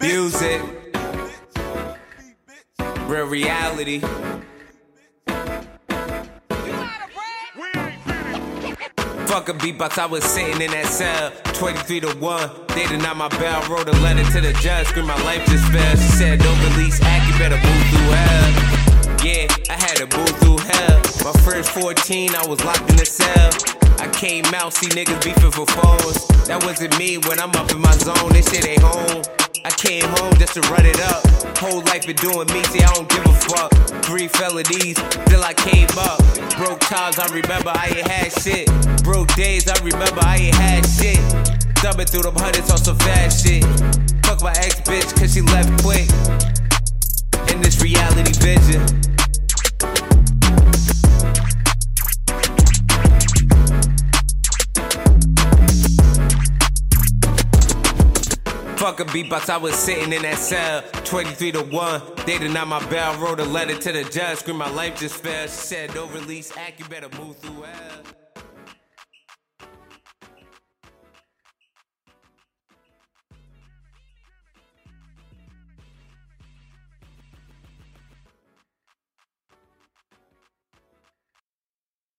Music. Real reality. Fuck a beatbox, I was sitting in that cell. 23 to 1. They denied my bail. Wrote a letter to the judge. Scream my life just fell. She said, Don't release act, you better move through hell. Yeah, I had to move through hell. My first 14, I was locked in the cell. I came out, see niggas beefing for phones. That wasn't me when I'm up in my zone. They shit ain't home. I came home just to run it up. Whole life been doing me, see, I don't give a fuck. Three felonies, till I came up. Broke times, I remember I ain't had shit. Broke days, I remember I ain't had shit. Thumbing through them hundreds on some fast shit. Fuck my ex bitch, cause she left quick. In this reality vision. Fuck a beatbox, I was sitting in that cell. 23 to 1. They denied my bail. Wrote a letter to the judge. Scream my life just fell. She said, Don't release act, you better move through hell.